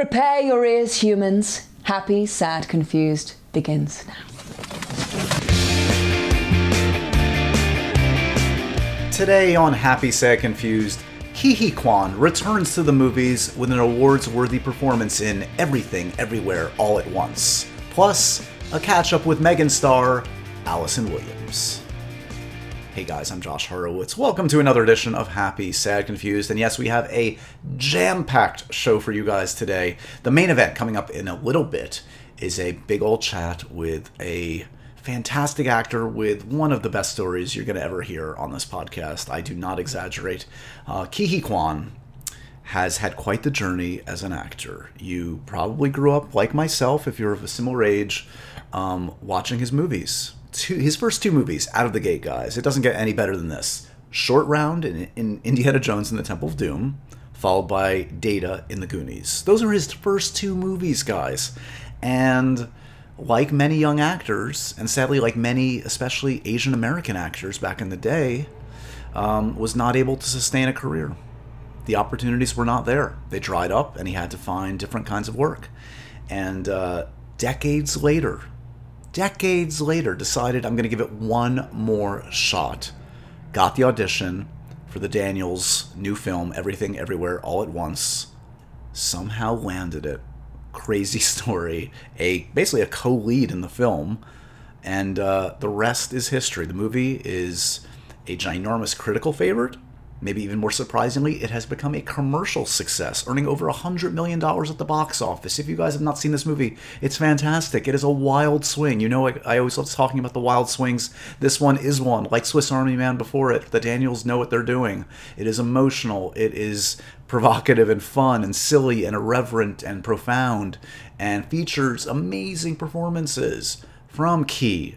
Prepare your ears, humans. Happy, sad, confused begins now. Today on Happy, Sad, Confused, Huy Quan returns to the movies with an awards worthy performance in Everything, Everywhere, All at Once, plus a catch up with Megan star Allison Williams. Hey guys, I'm Josh Horowitz. Welcome to another edition of Happy, Sad, Confused. And yes, we have a jam packed show for you guys today. The main event coming up in a little bit is a big old chat with a fantastic actor with one of the best stories you're going to ever hear on this podcast. I do not exaggerate. Uh, Huy Quan has had quite the journey as an actor. You probably grew up like myself, if you're of a similar age, um, watching his movies two his first two movies out of the gate, guys. It doesn't get any better than this. Short Round in, in Indiana Jones and the Temple of Doom, followed by Data in the Goonies. Those are his first two movies, guys. And like many young actors, and sadly, like many, especially Asian American actors back in the day, um, was not able to sustain a career. The opportunities were not there. They dried up, and he had to find different kinds of work. And uh, decades later, decades later, decided I'm going to give it one more shot. Got the audition for the Daniels new film, Everything Everywhere All at Once. Somehow landed it. Crazy story. A basically a co-lead in the film, and uh, the rest is history. The movie is a ginormous critical favorite Maybe even more surprisingly, it has become a commercial success, earning over $100 million at the box office. If you guys have not seen this movie, it's fantastic. It is a wild swing. You know, I, I always love talking about the wild swings. This one is one, like Swiss Army Man before it. The Daniels know what they're doing. It is emotional, it is provocative and fun and silly and irreverent and profound, and features amazing performances from Ke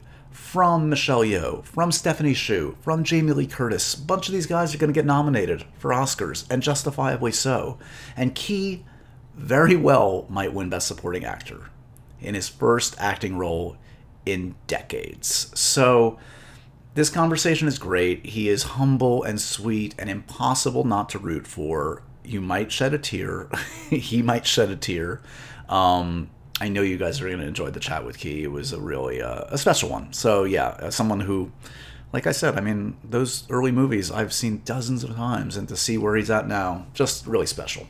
from Michelle Yeoh, from Stephanie Hsu, from Jamie Lee Curtis. A bunch of these guys are going to get nominated for Oscars, and justifiably so. And Ke very well might win Best Supporting Actor in his first acting role in decades. So, this conversation is great. He is humble and sweet and impossible not to root for. You might shed a tear. he might shed a tear. Um, I know you guys are going to enjoy the chat with Ke. It was a really uh, a special one. So yeah, someone who, like I said, I mean those early movies I've seen dozens of times, and to see where he's at now, just really special.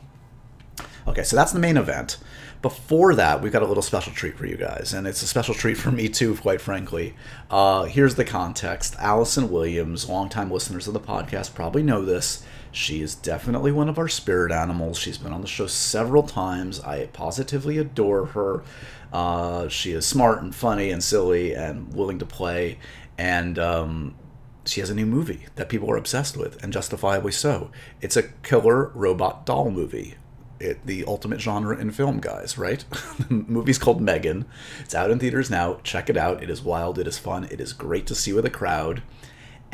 Okay, so that's the main event. Before that, we've got a little special treat for you guys, and it's a special treat for me too, quite frankly. Uh, here's the context: Allison Williams, longtime listeners of the podcast, probably know this. She is definitely one of our spirit animals. She's been on the show several times. I positively adore her. Uh, she is smart and funny and silly and willing to play. And um, she has a new movie that people are obsessed with, and justifiably so. It's a killer robot doll movie. It, the ultimate genre in film, guys, right? the movie's called Megan. It's out in theaters now. Check it out. It is wild. It is fun. It is great to see with a crowd.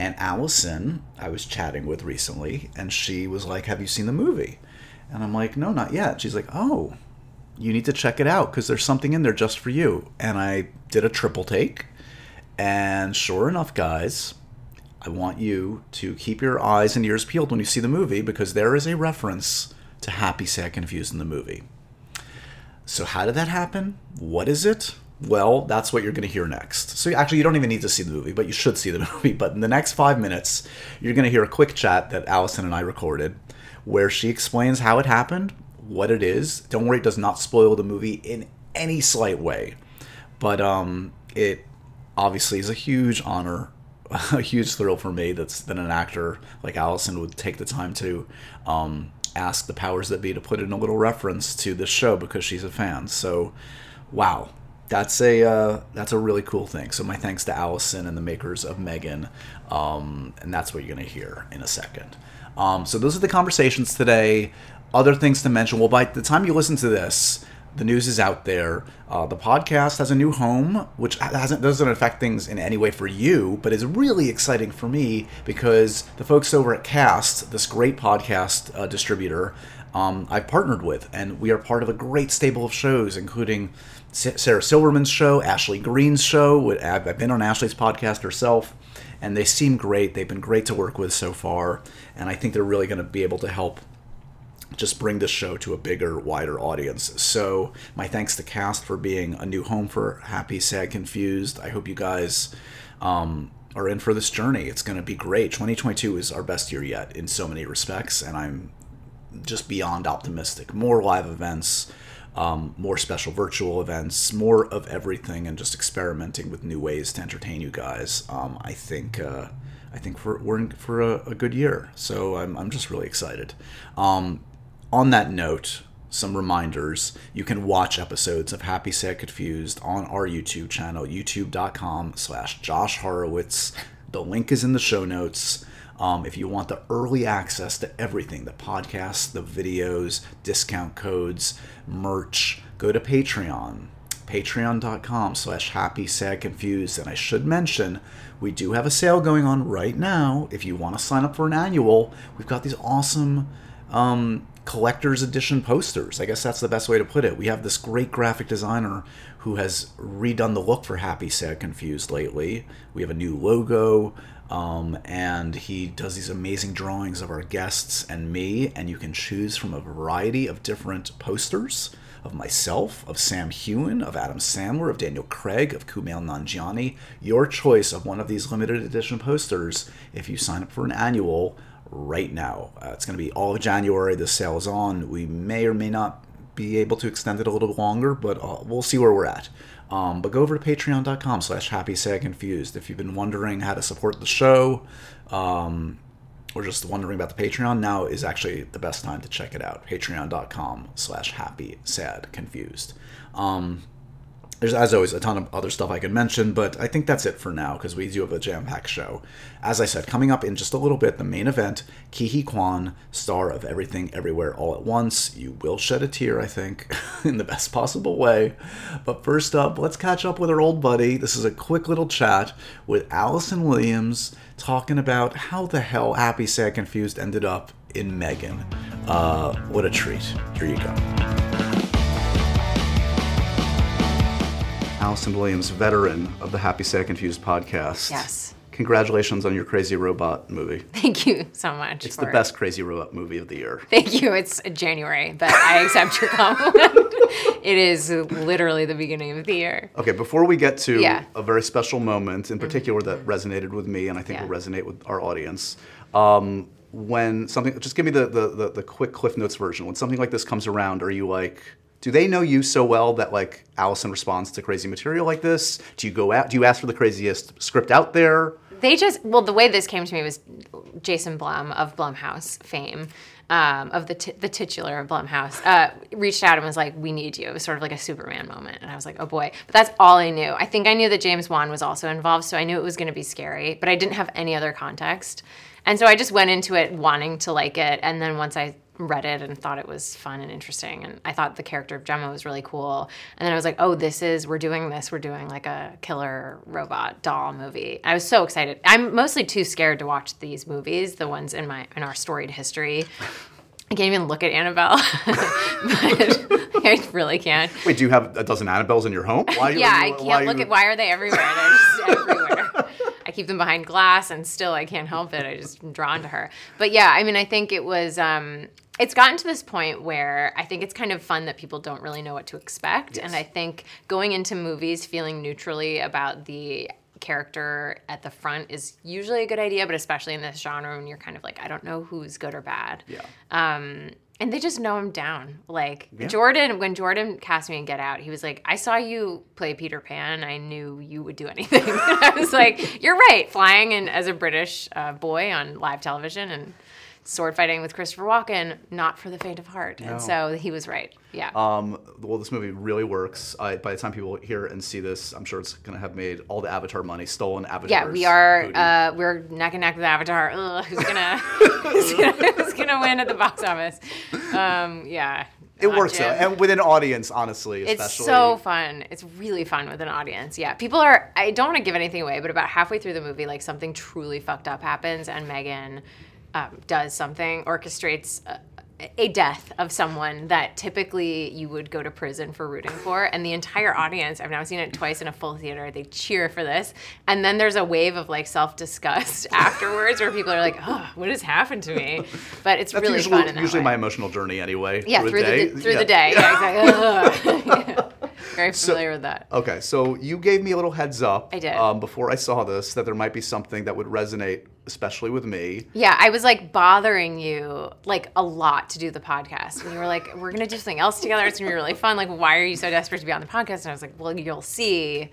And Allison, I was chatting with recently, and she was like, Have you seen the movie? And I'm like, No, not yet. She's like, Oh, you need to check it out because there's something in there just for you. And I did a triple take. And sure enough, guys, I want you to keep your eyes and ears peeled when you see the movie because there is a reference to Happy, Sad, Confused in the movie. So, how did that happen? What is it? Well, that's what you're going to hear next. So, actually, you don't even need to see the movie, but you should see the movie. But in the next five minutes, you're going to hear a quick chat that Allison and I recorded where she explains how it happened, what it is. Don't worry, it does not spoil the movie in any slight way. But um, it obviously is a huge honor, a huge thrill for me that's that an actor like Allison would take the time to um, ask the powers that be to put in a little reference to this show because she's a fan. So, wow, that's a uh, that's a really cool thing. So my thanks to Allison and the makers of Megan, um, and that's what you're gonna hear in a second. Um, so those are the conversations today. Other things to mention. Well, by the time you listen to this, the news is out there. Uh, the podcast has a new home, which hasn't doesn't affect things in any way for you, but is really exciting for me because the folks over at Cast, this great podcast uh, distributor, um, I've partnered with, and we are part of a great stable of shows, including Sarah Silverman's show, Ashley Green's show. I've been on Ashley's podcast herself, and they seem great. They've been great to work with so far, and I think they're really going to be able to help just bring this show to a bigger, wider audience. So, my thanks to Cast for being a new home for Happy, Sad, Confused. I hope you guys um, are in for this journey. It's going to be great. 2022 is our best year yet in so many respects, and I'm just beyond optimistic. More live events, um, more special virtual events, more of everything, and just experimenting with new ways to entertain you guys. Um, I think. Uh, I think we're, we're in for a, a, good year, so I'm, I'm just really excited. Um, on that note, some reminders. You can watch episodes of Happy Sad Confused on our YouTube channel, youtube.com slash Josh Horowitz. The link is in the show notes. Um, if you want the early access to everything the podcasts, the videos, discount codes, merch, go to Patreon. Patreon.com slash happy sad confused. And I should mention, we do have a sale going on right now. If you want to sign up for an annual, we've got these awesome um, collector's edition posters. I guess that's the best way to put it. We have this great graphic designer who has redone the look for Happy Sad Confused lately. We have a new logo, um, and he does these amazing drawings of our guests and me, and you can choose from a variety of different posters of myself, of Sam Heughan, of Adam Sandler, of Daniel Craig, of Kumail Nanjiani. Your choice of one of these limited edition posters if you sign up for an annual right now. Uh, it's going to be all of January. The sale is on. We may or may not be able to extend it a little longer, but uh, we'll see where we're at. Um, but go over to patreon.com slash happy sad confused. If you've been wondering how to support the show um, or just wondering about the patreon now is actually the best time to check it out. Patreon.com slash happy sad confused. Um, there's, as always, a ton of other stuff I could mention, but I think that's it for now because we do have a jam packed show. As I said, coming up in just a little bit, the main event Ke Huy Quan, star of Everything Everywhere All at Once. You will shed a tear, I think, in the best possible way. But first up, let's catch up with our old buddy. This is a quick little chat with Allison Williams talking about how the hell Happy, Sad, Confused ended up in Megan. Uh, what a treat. Here you go. Allison Williams, veteran of the Happy Sad Confused podcast. Yes. Congratulations on your Crazy Robot movie. Thank you so much. It's the best Crazy Robot movie of the year. Thank you. It's January, but I accept your compliment. it is literally the beginning of the year. Okay, before we get to yeah. a very special moment in mm-hmm. particular mm-hmm. that resonated with me and I think yeah. will resonate with our audience. Um, when something, just give me the, the, the, the quick Cliff Notes version. When something like this comes around, are you like, do they know you so well that like Allison responds to crazy material like this? Do you go out? Do you ask for the craziest script out there? They just well, the way this came to me was Jason Blum of Blumhouse fame. Um, of the t- the titular of Blumhouse uh, reached out and was like, "We need you." It was sort of like a Superman moment, and I was like, "Oh boy!" But that's all I knew. I think I knew that James Wan was also involved, so I knew it was going to be scary, but I didn't have any other context, and so I just went into it wanting to like it, and then once I read it and thought it was fun and interesting. And I thought the character of Gemma was really cool. And then I was like, oh, this is, we're doing this. We're doing like a killer robot doll movie. I was so excited. I'm mostly too scared to watch these movies, the ones in my, in our storied history. I can't even look at Annabelle, but I really can't. Wait, do you have a dozen Annabelles in your home? Why, yeah, you, I can't look you... at. Why are they everywhere? They're just everywhere. I keep them behind glass, and still I can't help it. I just am drawn to her. But yeah, I mean, I think it was. Um, it's gotten to this point where I think it's kind of fun that people don't really know what to expect. Yes. And I think going into movies feeling neutrally about the character at the front is usually a good idea, but especially in this genre when you're kind of like, I don't know who's good or bad. Yeah. Um, and they just know him down. Like yeah. Jordan, when Jordan cast me in Get Out, he was like, I saw you play Peter Pan. I knew you would do anything. I was like, you're right. Flying in as a British uh, boy on live television and sword fighting with Christopher Walken, not for the faint of heart. No. And so he was right. Yeah. Um, well, this movie really works. by the time people hear and see this, I'm sure it's going to have made all the Avatar money, stolen Avatar. Yeah, we are. Uh, we're neck and neck with Avatar. Ugh, who's gonna who's gonna, who's gonna win at the box office? Um, yeah. It works though, and with an audience, honestly, especially. It's so fun. It's really fun with an audience. Yeah, people are. I don't want to give anything away, but about halfway through the movie, like something truly fucked up happens, and Megan um, does something, orchestrates a, a death of someone that typically you would go to prison for rooting for and the entire audience i've now seen it twice in a full theater they cheer for this and then there's a wave of like self-disgust afterwards where people are like oh what has happened to me but it's That's really usually, fun usually way. my emotional journey anyway. yeah through, the day. the, through Yeah. the day yeah exactly. very familiar with that Okay, so you gave me a little heads up I did. Um, before I saw this that there might be something that would resonate, especially with me. Yeah, I was like bothering you like a lot to do the podcast. And you were like, we're going to do something else together. It's going to be really fun. Like, why are you so desperate to be on the podcast? And I was like, well, you'll see.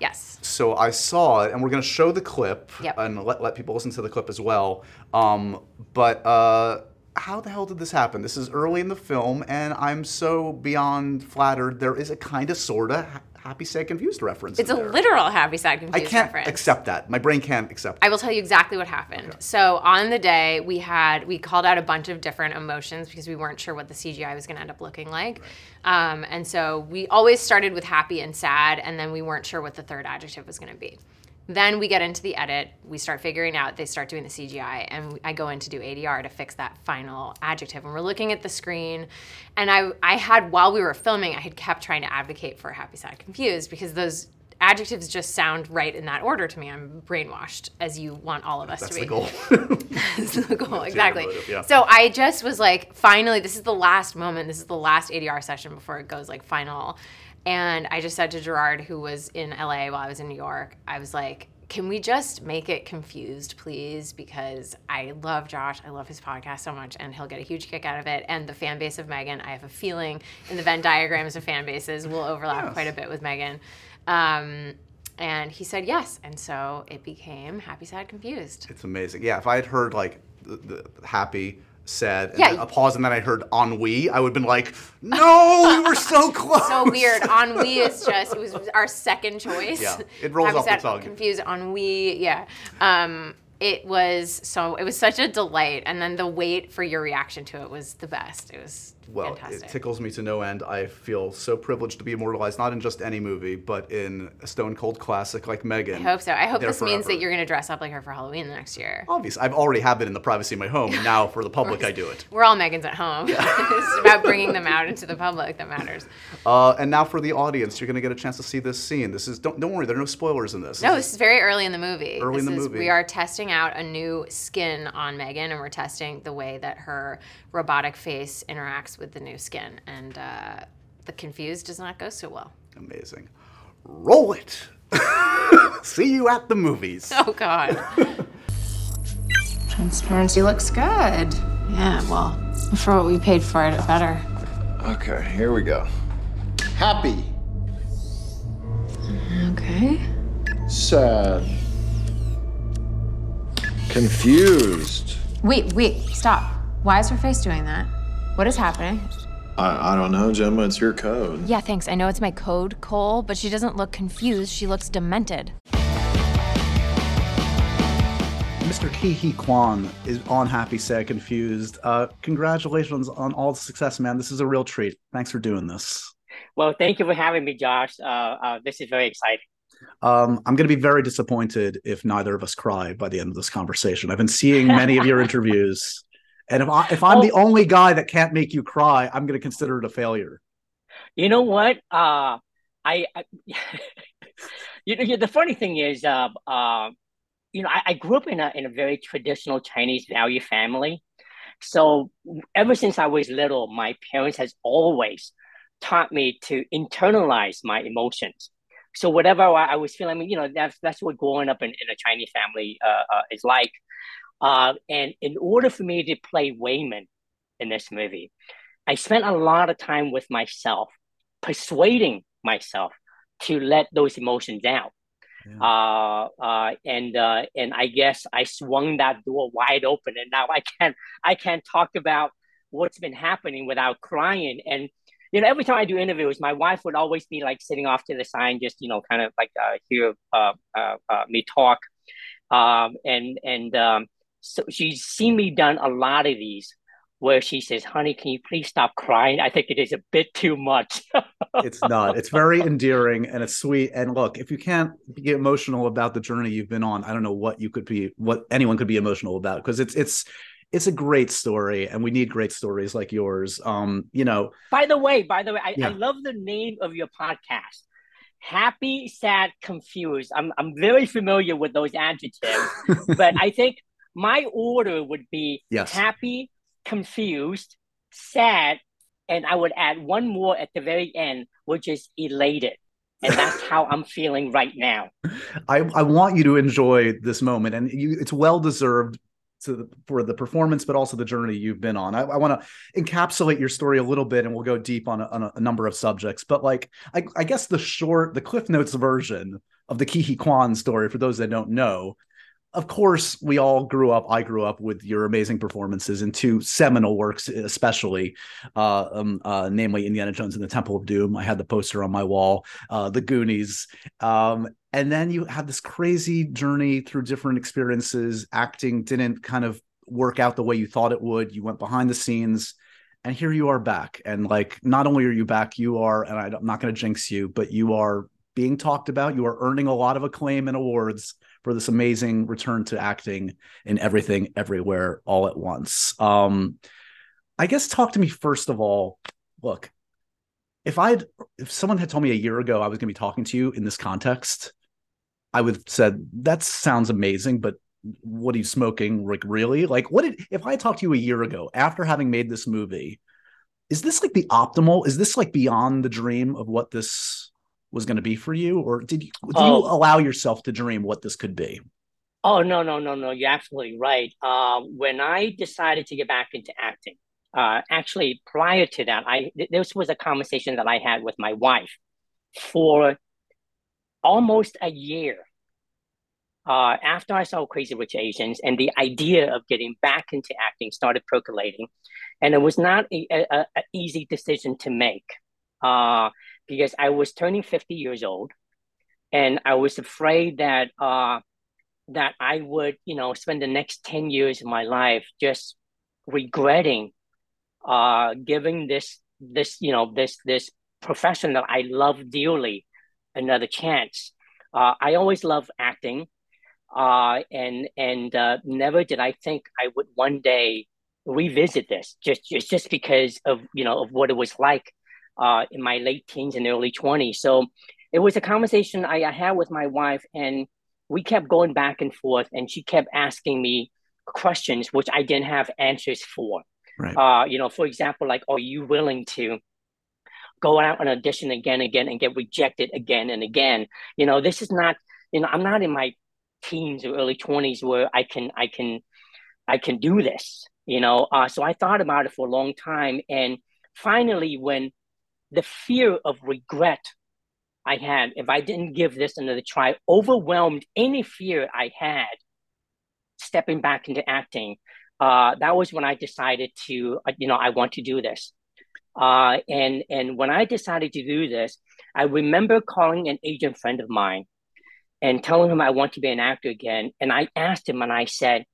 Yes. So I saw it, and we're going to show the clip Yep. and let, let people listen to the clip as well. Um, but uh, how the hell did this happen? This is early in the film, and I'm so beyond flattered. There is a kind of, sort of happy, sad, confused reference. It's a there. literal happy, sad, confused. I can't reference. accept that. My brain can't accept. I will tell you exactly what happened. So on the day, we had we called out a bunch of different emotions because we weren't sure what the CGI was going to end up looking like, um, and so we always started with happy and sad, and then we weren't sure what the third adjective was going to be. Then we get into the edit. We start figuring out. They start doing the CGI, and I go in to do ADR to fix that final adjective. And we're looking at the screen, and I I had while we were filming, I had kept trying to advocate for happy, sad, confused because those adjectives just sound right in that order to me. I'm brainwashed, as you want all of us That's to the be. goal. That's the goal, exactly. yeah. So I just was like, finally, this is the last moment. This is the last ADR session before it goes like final. And I just said to Gerard, who was in LA while I was in New York, I was like, can we just make it confused, please? Because I love Josh. I love his podcast so much, and he'll get a huge kick out of it. And the fan base of Megan, I have a feeling in the Venn diagrams of fan bases will overlap Yes. quite a bit with Megan. Um, and he said yes. And so it became Happy, Sad, Confused. It's amazing. Yeah, if I had heard like the, the happy, sad, and Yeah. a pause, and then I heard ennui, I would have been like, "No, we were so close." so weird. Ennui is just it was our second choice. Yeah, it rolls Happy, off the tongue. Confused ennui. Yeah. Um, it was so it was such a delight, and then the wait for your reaction to it was the best. It was Well, fantastic. it tickles me to no end. I feel so privileged to be immortalized, not in just any movie, but in a stone cold classic like Megan. I hope so. I hope this means that you're going to dress up like her for Halloween the next year. Obviously, I've already have it in the privacy of my home. and Now, for the public, I do it. We're all Megans at home. it's about bringing them out into the public that matters. Uh, and now, for the audience, you're going to get a chance to see this scene. This is don't don't worry, there are no spoilers in this. No, This this is very early in the movie. Early in the is- movie. We are testing out a new skin on Megan, and we're testing the way that her robotic face interacts with the new skin. And uh, the confused does not go so well. amazing. Roll it. see you at the movies. Oh God. Transparency looks good. yeah. Well, for what we paid for it, it better. Okay, here we go. Happy, Okay. sad, confused. Wait, wait, stop. Why is her face doing that? What is happening? I, I don't know, Gemma. It's your code. Yeah, thanks. I know it's my code, Cole, but she doesn't look confused. She looks demented. Mr. Ke Huy Quan is on Happy, Sad, Confused. Uh, congratulations on all the success, man. This is a real treat. Thanks for doing this. Well, thank you for having me, Josh. Uh, uh, this is very exciting. Um, I'm going to be very disappointed if neither of us cry by the end of this conversation. I've been seeing many of your interviews, and if I if I'm the Oh. only guy that can't make you cry, I'm going to consider it a failure. You know what? Uh, I, I you know, the funny thing is, uh, uh, you know, I, I grew up in a in a very traditional Chinese value family. So ever since I was little, my parents has always taught me to internalize my emotions. So whatever I, I was feeling, I mean, you know, that's that's what growing up in, in a Chinese family uh, uh, is like. Uh, and in order for me to play Waymond in this movie, I spent a lot of time with myself, persuading myself to let those emotions out. Yeah. Uh, uh, and uh, and I guess I swung that door wide open, and now I can't I can't talk about what's been happening without crying. And you know, every time I do interviews, my wife would always be like sitting off to the side, just you know, kind of like uh, hear uh, uh, uh, me talk. Um, and and um, so she's seen me done a lot of these where she says, "Honey, can you please stop crying? I think it is a bit too much." it's not. It's very endearing and it's sweet. And look, if you can't be emotional about the journey you've been on, I don't know what you could be, what anyone could be emotional about because it's it's it's a great story, and we need great stories like yours. Um, you know. By the way, by the way, I, Yeah. I love the name of your podcast. Happy, sad, confused. I'm I'm very familiar with those adjectives, but I think my order would be Yes. happy, confused, sad, and I would add one more at the very end, which is elated. And that's how I'm feeling right now. I, I want you to enjoy this moment, and you, it's well deserved to the, for the performance, but also the journey you've been on. I, I want to encapsulate your story a little bit, and we'll go deep on a, on a number of subjects. But like, I, I guess the short, the Cliff Notes version of the Ke Huy Quan story, for those that don't know, of course, we all grew up. I grew up with your amazing performances in two seminal works, especially, uh, um, uh, namely Indiana Jones and the Temple of Doom. I had the poster on my wall. Uh, the Goonies, um, and then you had this crazy journey through different experiences. Acting didn't kind of work out the way you thought it would. You went behind the scenes, and here you are back. And like, not only are you back, you are, and I'm not going to jinx you, but you are being talked about. You are earning a lot of acclaim and awards for this amazing return to acting in everything, everywhere, all at once. Um, I guess talk to me first of all. Look, if I'd if someone had told me a year ago I was going to be talking to you in this context, I would have said that sounds amazing, but what are you smoking? Like really? Like what did if I talked to you a year ago after having made this movie? Is this like the optimal? Is this like beyond the dream of what this was going to be for you, or did you do Oh. you allow yourself to dream what this could be? Oh no, no, no, no! You're absolutely right. Uh, when I decided to get back into acting, uh, actually prior to that, I th- this was a conversation that I had with my wife for almost a year. Uh, after I saw Crazy Rich Asians, and the idea of getting back into acting started percolating, and it was not a, a, a a easy decision to make, uh, because I was turning 50 years old, and I was afraid that uh, that I would, you know, spend the next 10 years of my life just regretting uh giving this this, you know, this this profession that I love dearly another chance. Uh I always loved acting. Uh and and uh never did I think I would one day revisit this just just just because of, you know, of what it was like uh in my late teens and early 20s. So it was a conversation I, I had with my wife and we kept going back and forth and she kept asking me questions which I didn't have answers for. Right. Uh, you know, for example, like, are you willing to go out and audition again, again, and get rejected again and again? You know, this is not, you know, I'm not in my teens or early 20s where I can, I can, I can do this, you know. Uh, so I thought about it for a long time. And finally, when the fear of regret I had, if I didn't give this another try, overwhelmed any fear I had stepping back into acting, uh, that was when I decided to, uh, you know, I want to do this. Uh, and and when I decided to do this, I remember calling an agent friend of mine and telling him I want to be an actor again. And I asked him, and I said,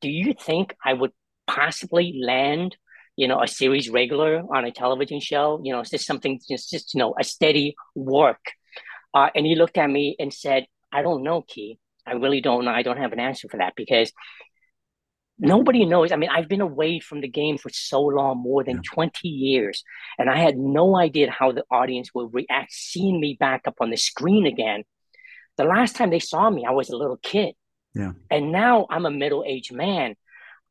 "Do you think I would possibly land, you know, a series regular on a television show? You know, is this something just just you know a steady work?" Uh, and he looked at me and said, "I don't know, Ke. I really don't know. I don't have an answer for that because." nobody knows. I mean, I've been away from the game for so long, more than 20 years, and I had no idea how the audience would react seeing me back up on the screen again. The last time they saw me, I was a little kid. Yeah. And now I'm a middle-aged man.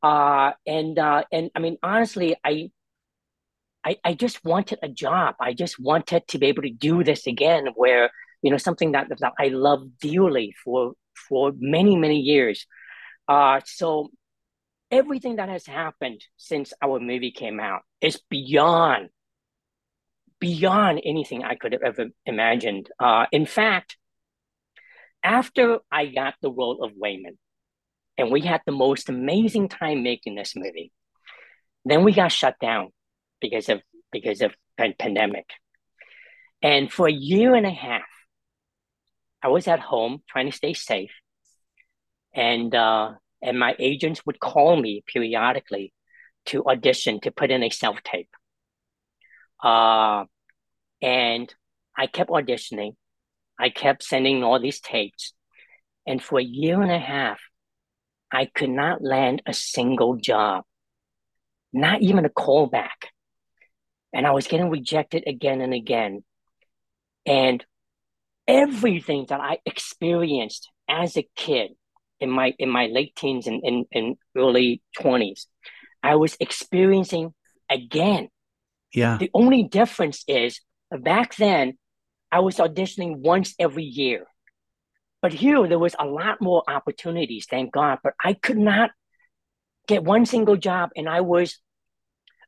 Uh, and uh, and I mean, honestly, I, I I just wanted a job. I just wanted to be able to do this again, where you know something that, that I love dearly for for many many years. Uh, so everything that has happened since our movie came out is beyond beyond anything I could have ever imagined. Uh, in fact, after I got the role of Waymond, and we had the most amazing time making this movie, then we got shut down because of because of pan- pandemic, and for a year and a half, I was at home trying to stay safe, and uh, and my agents would call me periodically to audition to put in a self tape. Uh, and I kept auditioning. I kept sending all these tapes. And for a year and a half, I could not land a single job not even a callback. And I was getting rejected again and again. And everything that I experienced as a kid in my in my late teens and, and, and early 20s, I was experiencing again. Yeah. The only difference is back then I was auditioning once every year. But here there was a lot more opportunities, thank God. But I could not get one single job, and I was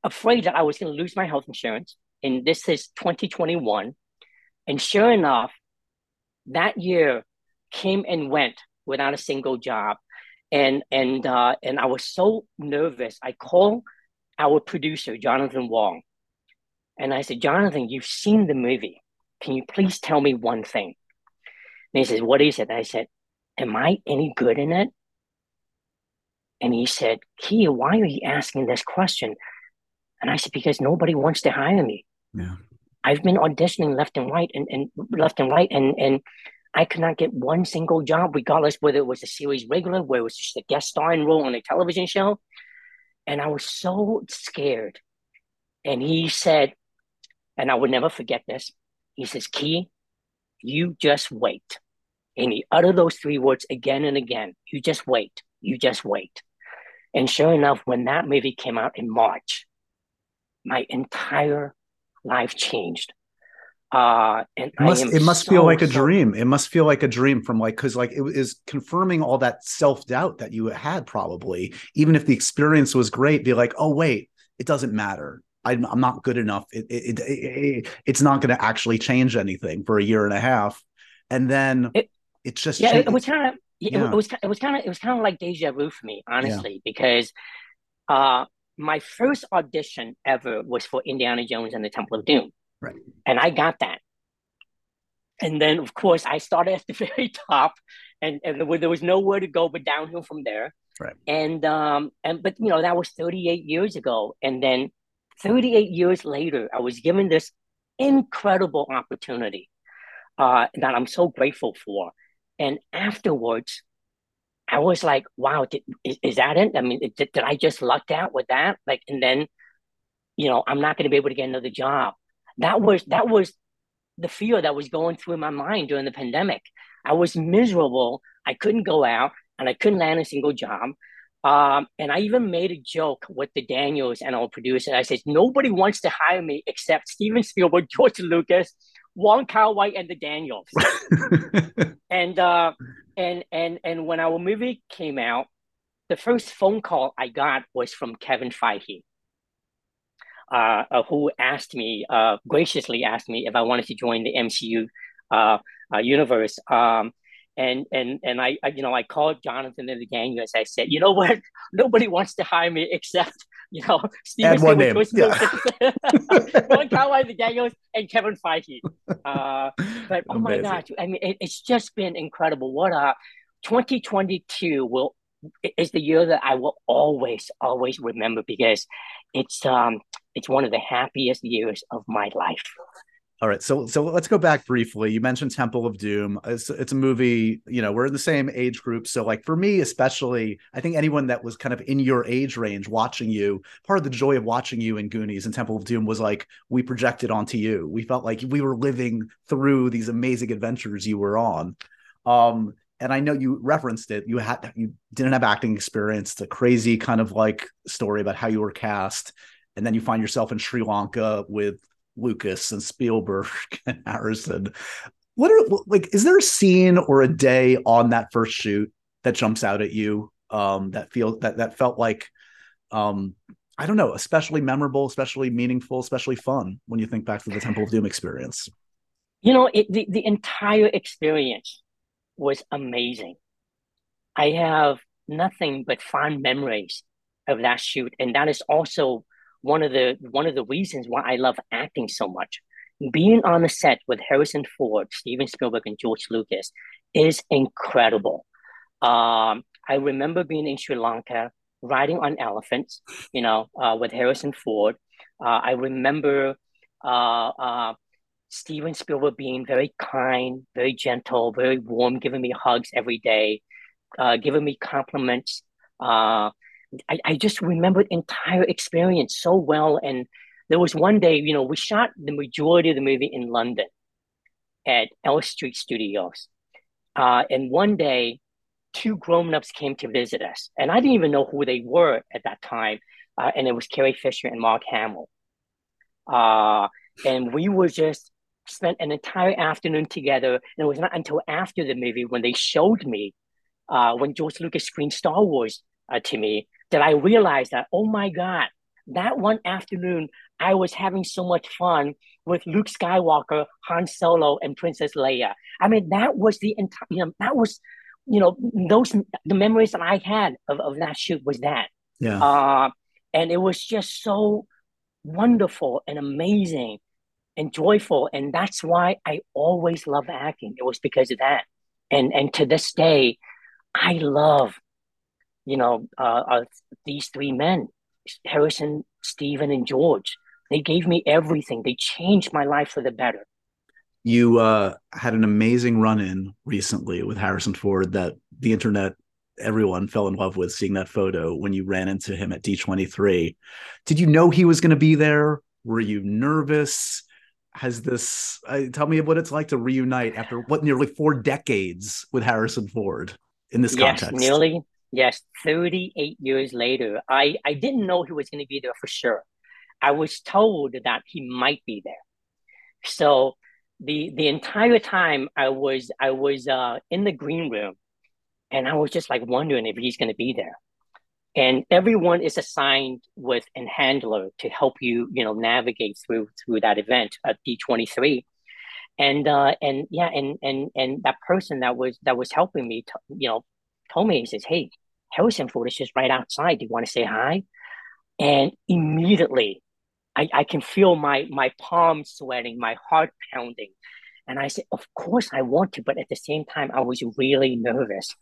afraid that I was going to lose my health insurance. And this is 2021. And sure enough, that year came and went without a single job. And and uh, and I was so nervous. I called our producer, Jonathan Wang, and I said, Jonathan, you've seen the movie. Can you please tell me one thing? And he says, What is it? I said, Am I any good in it? And he said, Kia, why are you asking this question? And I said, Because nobody wants to hire me. Yeah. I've been auditioning left and right and, and left and right and and I could not get one single job, regardless whether it was a series regular, where it was just a guest starring role on a television show. And I was so scared. And he said, and I would never forget this. He says, Ke, you just wait. And he uttered those three words again and again. You just wait. You just wait. And sure enough, when that movie came out in March, my entire life changed. Uh, and it must, it must so, feel like a dream. It must feel like a dream from like, cause like it is confirming all that self doubt that you had probably, even if the experience was great, be like, oh, wait, it doesn't matter. I'm, I'm not good enough. It, it, it, it it's not going to actually change anything for a year and a half. And then it, it's just, yeah, it was kind of, yeah. it was, it was kind of, it was kind of like deja vu for me, honestly, yeah. because, uh, my first audition ever was for Indiana Jones and the Temple of Doom. Right. And I got that. And then, of course, I started at the very top, and, and there was nowhere to go but downhill from there. Right. And um and but you know that was 38 years ago, and then 38 years later, I was given this incredible opportunity uh, that I'm so grateful for. And afterwards, I was like, wow, did, is, is that it? I mean, did, did I just luck out with that? Like, and then, you know, I'm not going to be able to get another job. That was, that was the fear that was going through my mind during the pandemic. I was miserable. I couldn't go out and I couldn't land a single job. Um, and I even made a joke with the Daniels and our producer. I said, nobody wants to hire me except Steven Spielberg, George Lucas, Wong Kar Wai, and the Daniels. and uh, and and and when our movie came out, the first phone call I got was from Kevin Feige, uh, uh, who asked me, uh, graciously asked me if I wanted to join the MCU uh, uh, universe. Um, and and and I, I, you know I called Jonathan and the gang as I said, you know what? Nobody wants to hire me except you know Steven Add one name, yeah. Ron Carlisle, the Daniels, and Kevin Feige. Uh, but oh my gosh, I mean, it, it's just been incredible. What a 2022 will is the year that I will always always remember because it's um it's one of the happiest years of my life. All right, so so let's go back briefly. You mentioned Temple of Doom. It's it's a movie. You know, we're in the same age group, so like for me especially, I think anyone that was kind of in your age range watching you, part of the joy of watching you in Goonies and Temple of Doom was like we projected onto you. We felt like we were living through these amazing adventures you were on. Um, and I know you referenced it. You had you didn't have acting experience. A crazy kind of like story about how you were cast, and then you find yourself in Sri Lanka with Lucas and Spielberg and Harrison. What are like? Is there a scene or a day on that first shoot that jumps out at you? Um, that feel that that felt like, um, I don't know, especially memorable, especially meaningful, especially fun when you think back to the Temple of Doom experience. You know, it, the the entire experience was amazing. I have nothing but fond memories of that shoot, and that is also one of the one of the reasons why I love acting so much. Being on the set with Harrison Ford, Steven Spielberg, and George Lucas is incredible. Um, I remember being in Sri Lanka, riding on elephants, you know, uh, with Harrison Ford. Uh, I remember uh, uh Steven Spielberg being very kind, very gentle, very warm, giving me hugs every day, uh, giving me compliments. I, I just remember the entire experience so well. And there was one day, you know, we shot the majority of the movie in London at L Elstree Studios. Uh, and one day, two grown-ups came to visit us. And I didn't even know who they were at that time. Uh, and it was Carrie Fisher and Mark Hamill. Uh, and we were just spent an entire afternoon together. And it was not until after the movie when they showed me, uh, when George Lucas screened Star Wars uh, to me, that I realized that, oh my God, that one afternoon, I was having so much fun with Luke Skywalker, Han Solo, and Princess Leia. I mean, that was the entire, you know, that was, you know, those, the memories that I had of, of that shoot was that. Yeah. Uh, and it was just so wonderful and amazing and joyful. And that's why I always love acting. It was because of that. And, and to this day, I love, you know, uh, uh, these three men, Harrison, Steven, and George. They gave me everything. They changed my life for the better. You uh, had an amazing run in recently with Harrison Ford that the internet, everyone fell in love with seeing that photo when you ran into him at D23. Did you know he was going to be there? Were you nervous? Has this, uh, tell me what it's like to reunite after what nearly four decades with Harrison Ford in this yes, context? Nearly, yes, 38 years later. I, I didn't know he was going to be there for sure. I was told that he might be there. So the the entire time I was I was uh, in the green room, and I was just like wondering if he's going to be there. And everyone is assigned with a handler to help you, you know, navigate through through that event at D twenty three. And uh, and yeah, and and and that person that was that was helping me, t- you know, told me he says, "Hey, Harrison Ford is just right outside. Do you want to say hi?" And immediately I, I can feel my my palms sweating, my heart pounding. And I said, of course I want to, but at the same time, I was really nervous.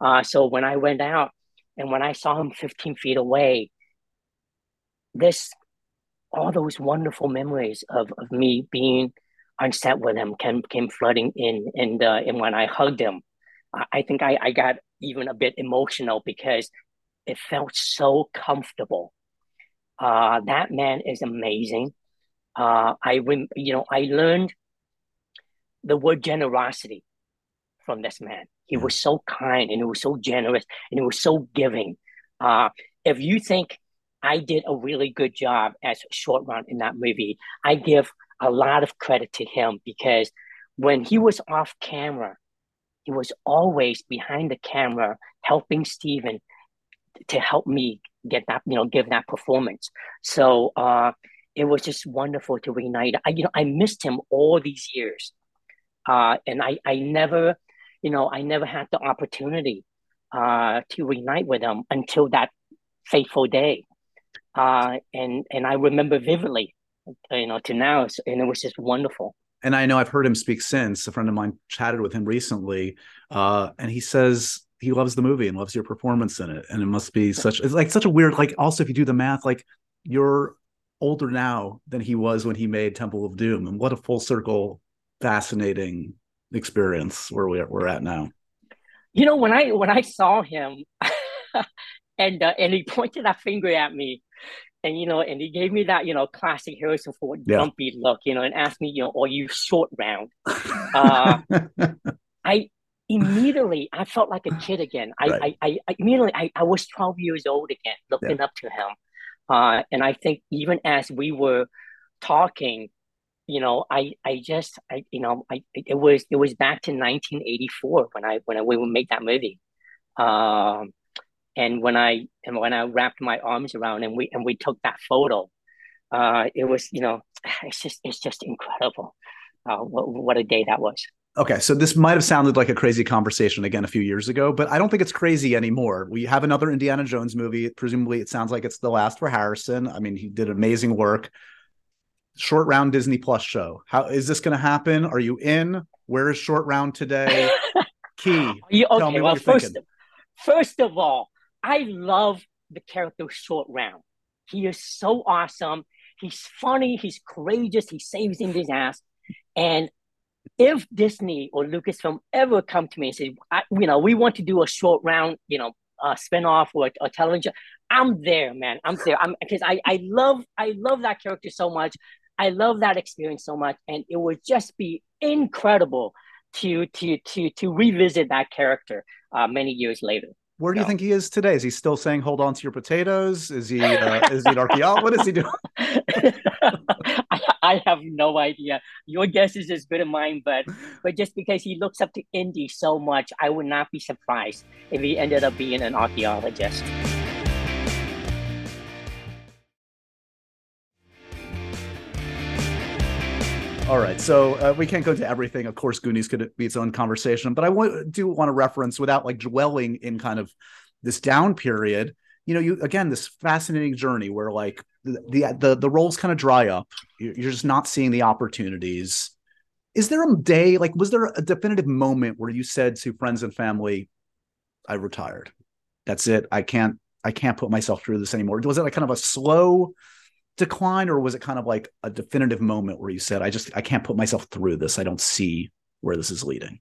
Uh, so when I went out and when I saw him 15 feet away, this all those wonderful memories of, of me being on set with him came, came flooding in. And, uh, and when I hugged him, I think I, I got even a bit emotional because it felt so comfortable uh, that man is amazing. Uh, I rem- you know I learned the word generosity from this man. He was so kind and he was so generous and he was so giving. Uh, if you think I did a really good job as short round in that movie, I give a lot of credit to him because when he was off camera, he was always behind the camera helping Steven to help me get that, you know, give that performance. So uh, it was just wonderful to reunite. I, you know, I missed him all these years, uh, and I, I never, you know, I never had the opportunity uh, to reunite with him until that fateful day. Uh, and and I remember vividly, you know, to now, and it was just wonderful and I know I've heard him speak since. A friend of mine chatted with him recently, uh, and he says he loves the movie and loves your performance in it. And it must be such it's like such a weird like also if you do the math, like you're older now than he was when he made Temple of Doom. And what a full circle, fascinating experience where we're we're at now. You know, when I when I saw him and uh, and he pointed a finger at me and you know, and he gave me that, you know, classic Harrison Ford yeah. grumpy look, you know, and asked me, you know, are you short round? Uh, I immediately I felt like a kid again. I, right. I, I, immediately I, I was 12 years old again, looking yeah. up to him. Uh, and I think even as we were talking, you know, I, I just, I, you know, I, it was, it was back to 1984 when I, when I, we would make that movie. Um, and when I, and when I wrapped my arms around and we, and we took that photo, uh, it was, you know, it's just, it's just incredible. Uh, what, what a day that was. Okay, so this might have sounded like a crazy conversation again a few years ago, but I don't think it's crazy anymore. We have another Indiana Jones movie. Presumably, it sounds like it's the last for Harrison. I mean, he did amazing work. Short round Disney Plus show. How is this going to happen? Are you in? Where is short round today? Ke. You, okay, well, first, first of all, I love the character Short Round. He is so awesome. He's funny. He's courageous. He saves in his ass. And if Disney or Lucasfilm ever come to me and say, I, you know, we want to do a short round, you know, a spinoff or a television, I'm there, man. I'm there. I'm because I I love I love that character so much. I love that experience so much, and it would just be incredible to to to to revisit that character uh, many years later. Where do you think he is today? Is he still saying "Hold on to your potatoes"? Is he uh, is he an archaeologist? What is he doing? I, I, have no idea. Your guess is as good as mine, but but just because he looks up to Indy so much, I would not be surprised if he ended up being an archaeologist. All right, so uh, we can't go into everything. Of course, Goonies could be its own conversation, but I do want to reference without like dwelling in kind of this down period. You know, you again this fascinating journey where like the the, the roles kind of dry up. You're just not seeing the opportunities. Is there a day like was there a definitive moment where you said to friends and family, "I retired. That's it. I can't I can't put myself through this anymore." Was it like kind of a slow decline or was it kind of like a definitive moment where you said i just i can't put myself through this. I don't see where this is leading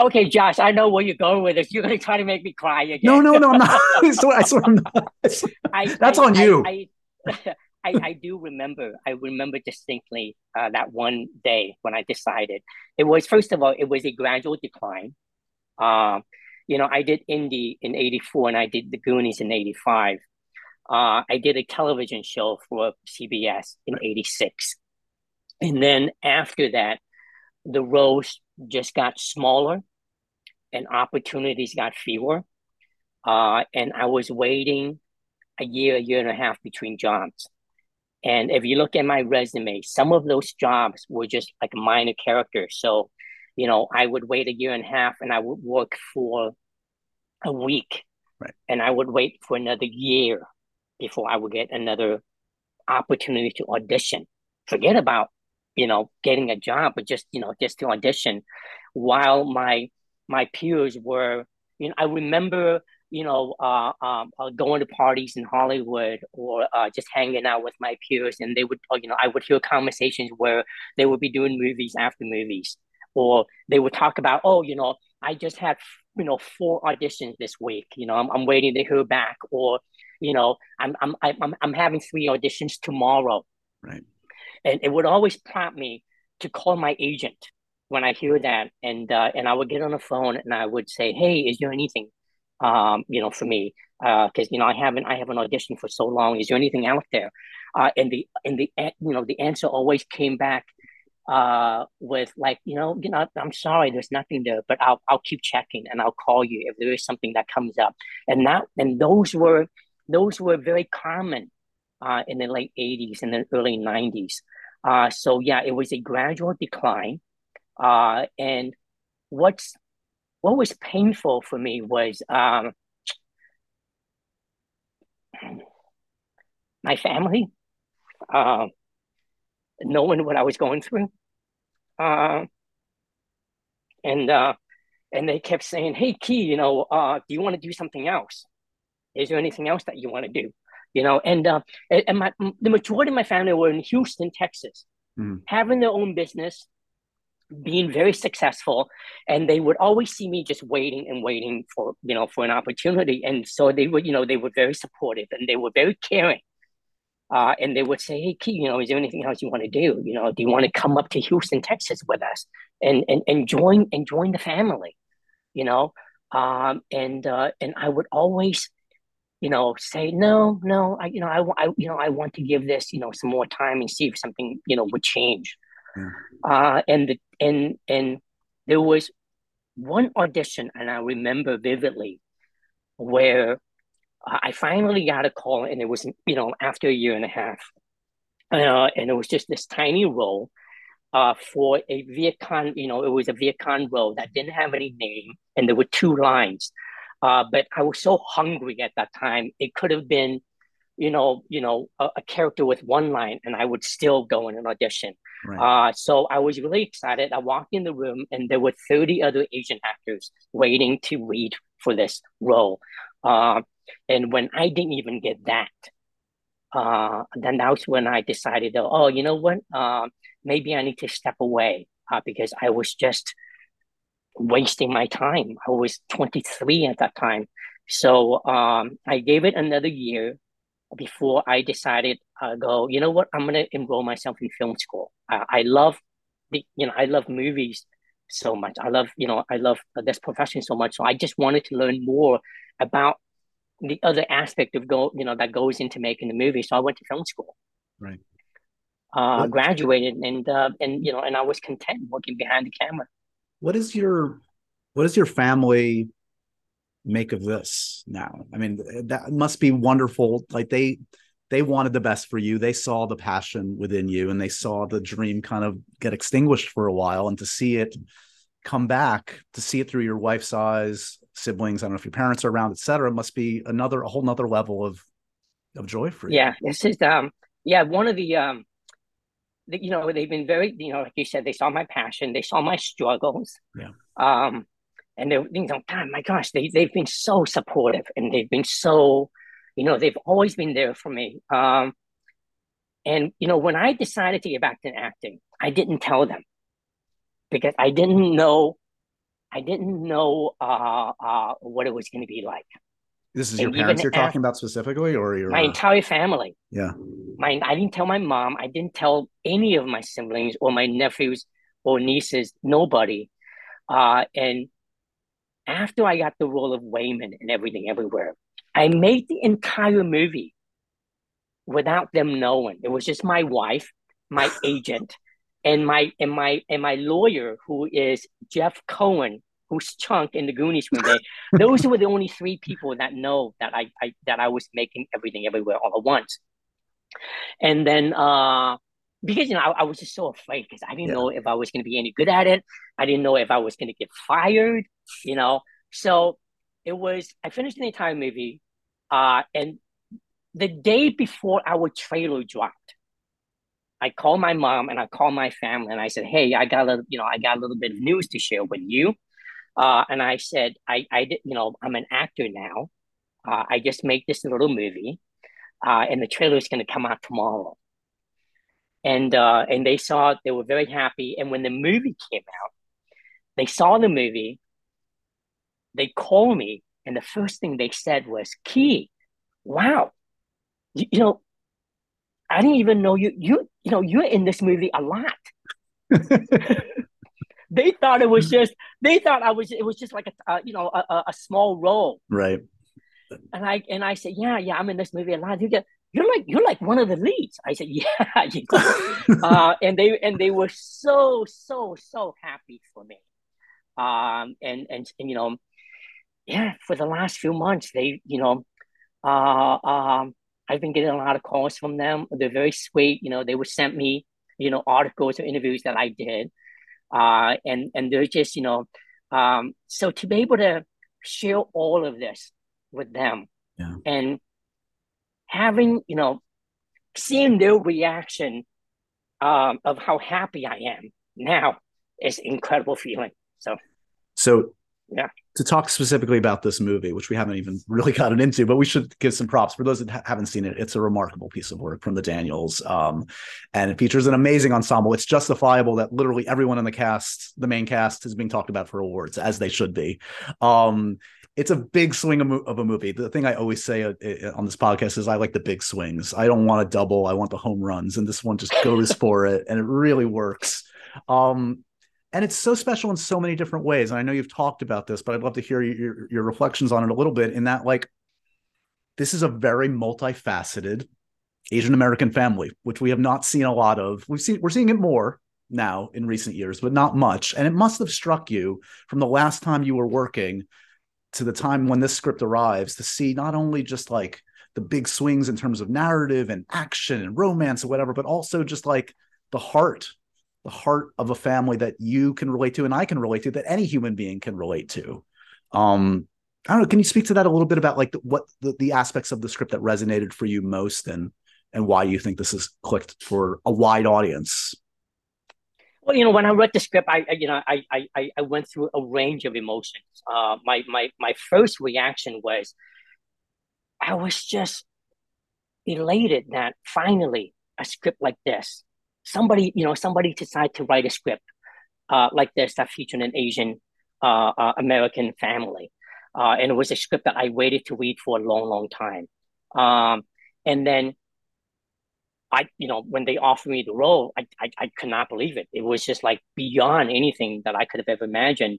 okay josh i know where you're going with this. You're going to try to make me cry again. No no no i'm not. I swear, I swear i'm not. I, that's I, on you. I, I, I, do remember i remember distinctly uh, that one day when i decided it was first of all it was a gradual decline. Um, you know i did Indy in 84 and i did the goonies in 85 uh, I did a television show for CBS in '86, and then after that, the roles just got smaller, and opportunities got fewer. Uh, and I was waiting a year, a year and a half between jobs. And if you look at my resume, some of those jobs were just like minor characters. So, you know, I would wait a year and a half and I would work for a week. Right. And I would wait for another year before I would get another opportunity to audition. Forget about, you know, getting a job, but just, you know, just to audition while my my peers were, you know, I remember, you know, uh, um, uh, going to parties in Hollywood or uh, just hanging out with my peers, and they would, uh, you know, I would hear conversations where they would be doing movies after movies, or they would talk about, oh, you know, I just had, you know, four auditions this week. You know, I'm, I'm waiting to hear back, or you know, I'm I'm I'm I'm having three auditions tomorrow. Right. And it would always prompt me to call my agent when I hear that, and uh, and I would get on the phone and I would say, "Hey, is there anything, um, you know, for me? Because uh, you know, I haven't I haven't auditioned for so long. Is there anything out there?" Uh, and the and the you know the answer always came back uh, with like, you know, you know, I'm sorry, there's nothing there, but I'll I'll keep checking and I'll call you if there is something that comes up. And that and those were those were very common uh, in the late 80s and the early 90s. Uh, so yeah, it was a gradual decline. Uh, and what's what was painful for me was um, my family uh, knowing what I was going through. Uh, and uh, and they kept saying, "Hey, Ke, you know, uh, do you want to do something else?" Is there anything else that you want to do? You know, and uh, and my the majority of my family were in Houston, Texas, mm. having their own business, being very successful, and they would always see me just waiting and waiting for you know for an opportunity, and so they would you know they were very supportive and they were very caring. Uh, and they would say, "Hey, Ke, you know, is there anything else you want to do? You know, do you want to come up to Houston, Texas, with us and and and join and join the family? You know, um, and uh, and I would always you know, say no, no, I, you know, I, I, you know, I want to give this, you know, some more time and see if something, you know, would change. Yeah. Uh, and the, and and there was one audition, and I remember vividly, where I finally got a call, and it was, you know, after a year and a half, uh, and it was just this tiny role. Uh, for a Viet Cong, you know, it was a Viet Cong role that didn't have any name, and there were two lines. Uh, but I was so hungry at that time. It could have been, you know, you know, a, a character with one line, and I would still go in an audition. Right. Uh, so I was really excited. I walked in the room, and there were thirty other Asian actors waiting to read for this role. Uh, and when I didn't even get that, uh, then that was when I decided, oh, you know what? Uh, maybe I need to step away uh, because I was just wasting my time. I was 23 at that time. So um, I gave it another year before I decided uh, go. You know what? I'm gonna enroll myself in film school. Uh, I love the you know I love movies so much. I love you know I love this profession so much. So I just wanted to learn more about the other aspect of go you know that goes into making the movie. So I went to film school. Right. Uh, graduated and uh, and you know and I was content working behind the camera. What is your what does your family make of this now? I mean, that must be wonderful. Like they they wanted the best for you. They saw the passion within you and they saw the dream kind of get extinguished for a while and to see it come back, to see it through your wife's eyes, siblings, I don't know if your parents are around, et cetera, must be another a whole nother level of of joy for you. Yeah. This is um yeah, one of the um you know, they've been very, you know, like you said, they saw my passion, they saw my struggles. Yeah. Um and they you know, God, my gosh, they they've been so supportive and they've been so you know, they've always been there for me. Um, and, you know, when I decided to get back to acting, I didn't tell them because I didn't know, I didn't know uh, uh, what it was going to be like. This is and your parents you're talking about specifically, or your my entire family? Yeah. My, I didn't tell my mom. I didn't tell any of my siblings or my nephews or nieces. Nobody. Uh, and after I got the role of Waymond and everything everywhere, I made the entire movie without them knowing. It was just my wife, my agent, and my and my and my lawyer, who is Jeff Cohen, who's Chunk in the Goonies movie. Those were the only three people that know that I, I that I was making everything everywhere all at once. And then uh because you know I, I was just so afraid because I didn't yeah. know if I was going to be any good at it. I didn't know if I was going to get fired. You know, so it was. I finished the entire movie. Uh, and the day before our trailer dropped, I called my mom and I called my family and I said, "Hey, I got a you know I got a little bit of news to share with you." Uh, and I said, "I I did you know I'm an actor now. Uh, I just make this little movie, uh, and the trailer is going to come out tomorrow." And uh, and they saw. They were very happy. And when the movie came out, they saw the movie. They called me and the first thing they said was, "Ke, wow, you, you know, I didn't even know you, you, you know, you're in this movie a lot. they thought it was just, they thought I was, it was just like a, you know, a, a small role. Right. And I, and I said, yeah, yeah, I'm in this movie a lot. You get, you're like you're like one of the leads. I said, yeah, you know? uh, and they and they were so so so happy for me. Um, and and and you know, yeah, for the last few months, they, you know, uh, um, I've been getting a lot of calls from them. They're very sweet. You know, they would send me, you know, articles or interviews that I did. Uh, and, and they're just, you know, um, so to be able to share all of this with them yeah. and having, you know, seeing their reaction um, of how happy I am now is incredible feeling. So, so yeah. To talk specifically about this movie, which we haven't even really gotten into, but we should give some props for those that ha- haven't seen it. It's a remarkable piece of work from the Daniels, um, and it features an amazing ensemble. It's justifiable that literally everyone in the cast, the main cast, is being talked about for awards, as they should be. Um, it's a big swing of, of, a movie. The thing I always say uh, uh, on this podcast is I like the big swings. I don't want a double. I want the home runs, and this one just goes for it, and it really works. Um, and it's so special in so many different ways. And i know you've talked about this but i'd love to hear your, your reflections on it a little bit in that like this is a very multifaceted asian american family which we have not seen a lot of. We've seen we're seeing it more now in recent years but not much. And it must have struck you from the last time you were working to the time when this script arrives to see not only just like the big swings in terms of narrative and action and romance or whatever but also just like the heart the heart of a family that you can relate to and I can relate to that any human being can relate to. Um, I don't know. Can you speak to that a little bit about like the, what the, the aspects of the script that resonated for you most and and why you think this has clicked for a wide audience? Well, you know, when I read the script, I, I you know I, I I went through a range of emotions. Uh, my my my first reaction was I was just elated that finally a script like this somebody, you know, somebody decide to write a script uh, like this that featured an Asian uh, uh, American family. uh, and it was a script that I waited to read for a long, long time. Um, and then I, you know, when they offered me the role, I, I, I could not believe it. It was just like beyond anything that I could have ever imagined.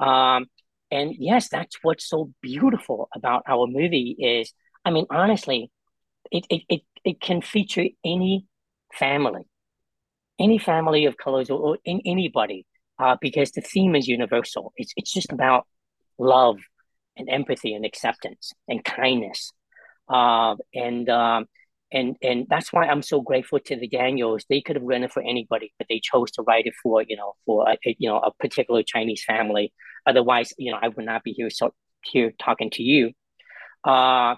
Um, and yes, that's what's so beautiful about our movie is, I mean, honestly, it, it, it, it can feature any family, any family of colors or, or in anybody, uh, because the theme is universal. It's, it's just about love and empathy and acceptance and kindness. Uh, and, um, and and that's why I'm so grateful to the Daniels. They could have written it for anybody, but they chose to write it for you know for a, you know a particular Chinese family. Otherwise, you know, I would not be here so here talking to you. Uh,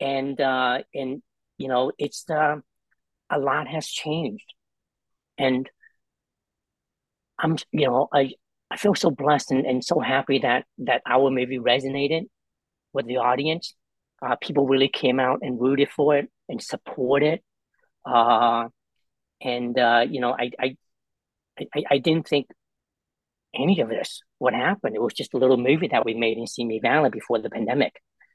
and uh, and you know, it's uh, a lot has changed, and I'm you know I I feel so blessed and, and so happy that that our movie resonated with the audience. Uh, people really came out and rooted for it and supported. Uh, and uh, you know, I, I I I didn't think any of this would happen. It was just a little movie that we made in Simi Valley before the pandemic.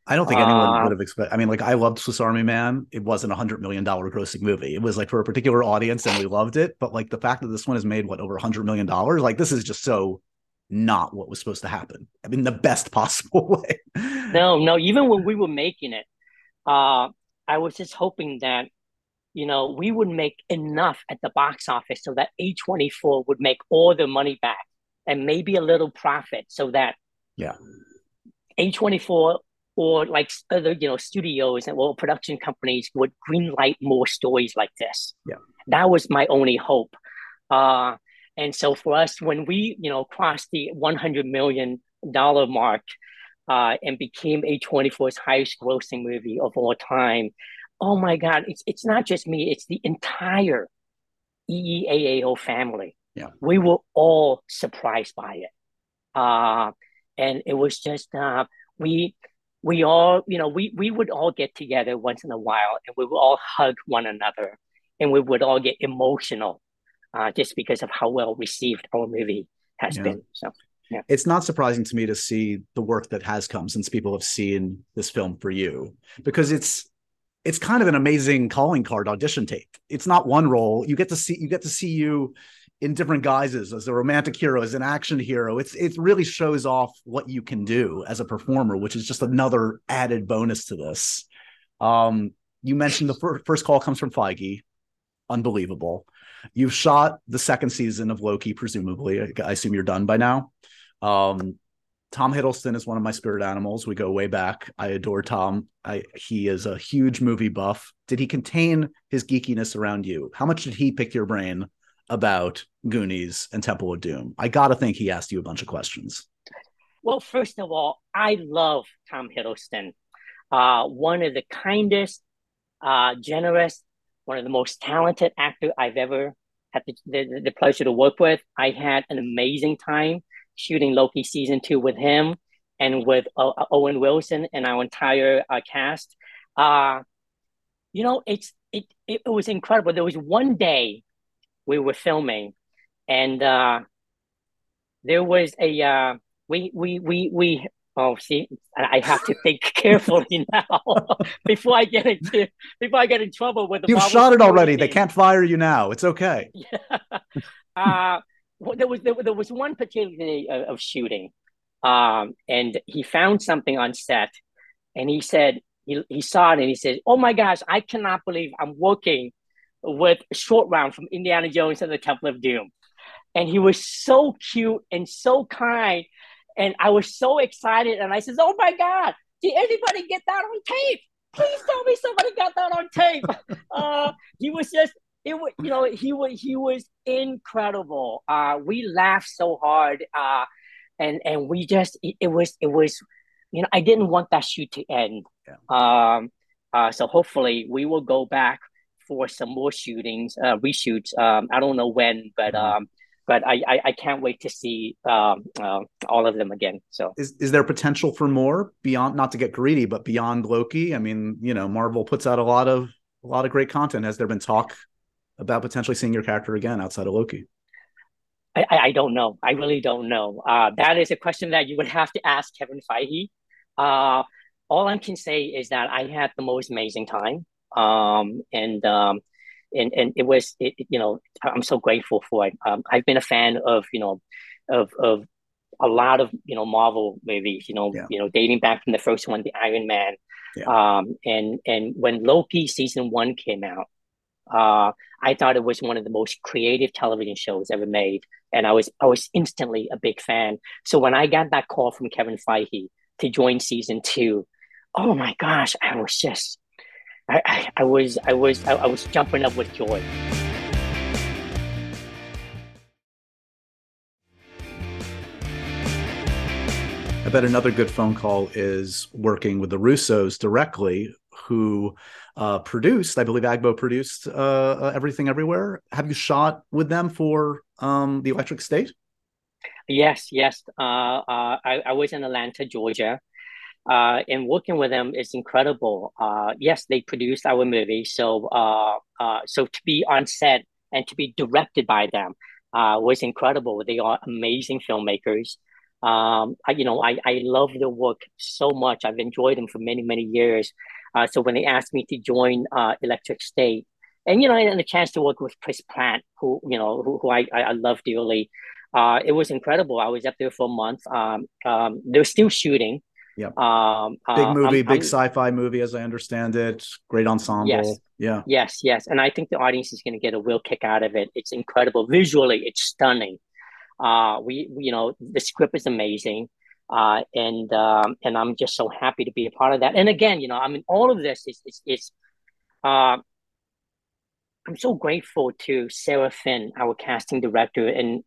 I don't think anyone uh, would have expected. I mean, like I loved Swiss Army Man. It wasn't a hundred million dollar grossing movie. It was like for a particular audience, and we loved it. But like the fact that this one has made what over a hundred million dollars, like this is just so not what was supposed to happen. I mean, the best possible way. no, no. Even when we were making it, uh, I was just hoping that you know we would make enough at the box office so that A24 would make all the money back and maybe a little profit, so that yeah, A24 or like other you know studios and well production companies would greenlight more stories like this. Yeah, that was my only hope. Uh, and so for us, when we you know crossed the 100 million dollar mark uh, and became A24's highest grossing movie of all time, oh my God, it's it's not just me; it's the entire EEAAO family. Yeah, we were all surprised by it, uh, and it was just uh, we we all you know we we would all get together once in a while and we would all hug one another and we would all get emotional uh, just because of how well received our movie has yeah. been. So yeah. It's not surprising to me to see the work that has come since people have seen this film for you because it's it's kind of an amazing calling card audition tape. It's not one role. You get to see you get to see you in different guises as a romantic hero, as an action hero. It's it really shows off what you can do as a performer, which is just another added bonus to this. Um, you mentioned the fir- first call comes from Feige, unbelievable. You've shot the second season of Loki, presumably. I assume you're done by now. Um, Tom Hiddleston is one of my spirit animals. We go way back. I adore Tom. I, he is a huge movie buff. Did he contain his geekiness around you? How much did he pick your brain about Goonies and Temple of Doom? I got to think he asked you a bunch of questions. Well, first of all, I love Tom Hiddleston. Uh, one of the kindest, uh, generous, one of the most talented actor I've ever had the, the, the pleasure to work with. I had an amazing time shooting Loki season two with him and with uh, Owen Wilson and our entire uh, cast. Uh, you know, it's it, it was incredible. There was one day we were filming, and uh, there was a uh, we we we we Oh, see, I have to think carefully now before I get into before I get in trouble with the. You've shot it already. They can't fire you now. It's okay. Yeah. uh, well, there was there, there, was one particular day of, of shooting, um, and he found something on set, and he said he he saw it and he said, "Oh my gosh, I cannot believe I'm working with Short Round from Indiana Jones and the Temple of Doom," and he was so cute and so kind and I was so excited. And I says, Oh my God, did anybody get that on tape? Please tell me somebody got that on tape. uh, he was just, it was, you know, he was, he was incredible. Uh, we laughed so hard. Uh, and, and we just, it, it was, it was, you know, I didn't want that shoot to end. Yeah. Um, uh, so hopefully we will go back for some more shootings, uh, reshoots. Um, I don't know when, but mm-hmm. um, but I, I, I can't wait to see um, uh, all of them again. So is is there potential for more beyond not to get greedy, but beyond Loki? I mean, you know, Marvel puts out a lot of a lot of great content. Has there been talk about potentially seeing your character again outside of Loki? I, I don't know. I really don't know. Uh, that is a question that you would have to ask Kevin Feige. Uh, all I can say is that I had the most amazing time. Um, and um, and and it was it, you know I'm so grateful for it. Um, I've been a fan of you know of of a lot of you know Marvel movies. You know Yeah. you know dating back from the first one, the Iron Man. Yeah. Um, and and when Loki season one came out, uh, I thought it was one of the most creative television shows ever made, and I was I was instantly a big fan. So when I got that call from Kevin Feige to join season two, oh my gosh, I was just I, I, I was I was I, I was jumping up with joy. I bet another good phone call is working with the Russos directly, who uh, produced, I believe Agbo produced uh, uh, Everything Everywhere. Have you shot with them for um, The Electric State? Yes, yes. Uh, uh, I, I was in Atlanta, Georgia, uh, and working with them is incredible. Uh, yes, they produced our movie, so uh, uh, so to be on set and to be directed by them uh, was incredible. They are amazing filmmakers. Um, I, you know, I, I love their work so much. I've enjoyed them for many, many years. Uh, so when they asked me to join Electric State, and you know, and a chance to work with Chris Pratt, who you know, who, who I, I love dearly, it was incredible. I was up there for a month. Um, um, they're still shooting. Yep. Um, Big uh, movie, I'm- big I'm- sci-fi movie, as I understand it. Great ensemble. Yes. Yeah. Yes, yes, and I think the audience is going to get a real kick out of it. It's incredible visually. It's stunning. Uh, we, we- you know, the script is amazing, uh, and um, and I'm just so happy to be a part of that. And again, you know, I mean, all of this is is, is uh, I'm so grateful to Sarah Finn, our casting director, and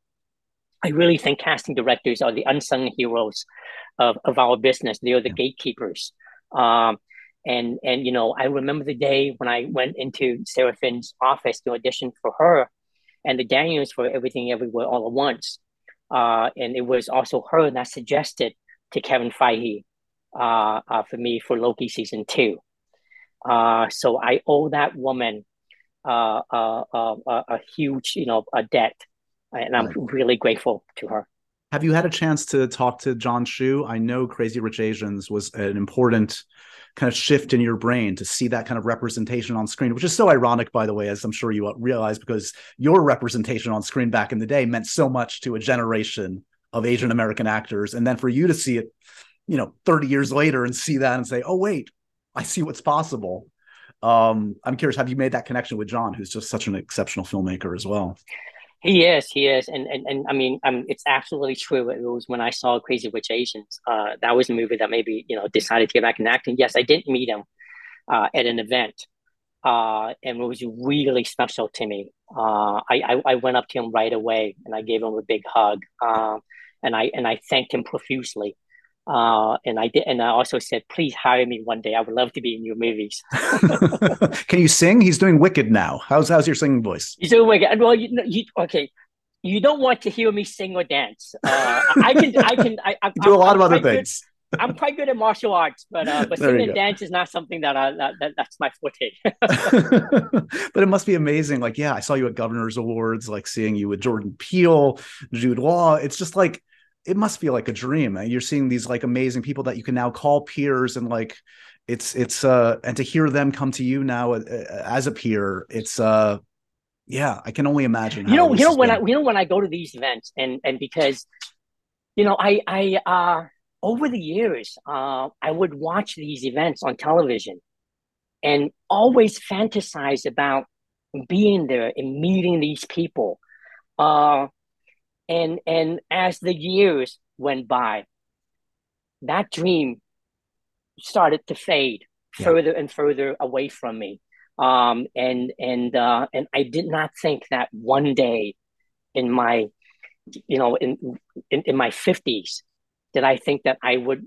I really think casting directors are the unsung heroes of, of our business. They are the gatekeepers. Um, and and you know, I remember the day when I went into Sarah Finn's office to audition for her, and the Daniels for Everything Everywhere All at Once. Uh, and it was also her that suggested to Kevin Feige uh, uh, for me for Loki season two. Uh, so I owe that woman uh, uh, uh, uh, a huge, you know, a debt, and I'm really grateful to her. Have you had a chance to talk to Jon Chu? I know Crazy Rich Asians was an important kind of shift in your brain to see that kind of representation on screen, which is so ironic, by the way, as I'm sure you realize, because your representation on screen back in the day meant so much to a generation of Asian American actors. And then for you to see it, you know, 30 years later and see that and say, oh, wait, I see what's possible. Um, I'm curious, have you made that connection with Jon, who's just such an exceptional filmmaker as well? He is, he is, and and, and I mean, um, it's absolutely true. It was when I saw Crazy Rich Asians. Uh, that was a movie that maybe you know decided to get back in acting. Yes, I didn't meet him uh, at an event, uh, and it was really special to me. Uh, I, I I went up to him right away and I gave him a big hug, um, and I and I thanked him profusely. Uh, and I did, and I also said, "Please hire me one day. I would love to be in your movies." Can you sing? He's doing Wicked now. How's how's your singing voice? You do wicked. Well, you, you okay. You don't want to hear me sing or dance. Uh, I can, I can, I, I do a lot I'm of other quite good- things. I'm quite good at martial arts, but uh, but singing and dance is not something that I that, that that's my forte. but it must be amazing. Like, yeah, I saw you at Governor's Awards, like seeing you with Jordan Peele, Jude Law. It's just like it must feel like a dream. And you're seeing these like amazing people that you can now call peers and like it's it's uh and to hear them come to you now uh, as a peer, it's uh yeah, I can only imagine. you know, you know when I you know when I go to these events and and because you know I I uh over the years uh I would watch these events on television and always fantasize about being there and meeting these people. Uh and and as the years went by, that dream started to fade Yeah. further and further away from me. Um, and and uh, and I did not think that one day, in my, you know, in in, in my fifties, did I think that I would,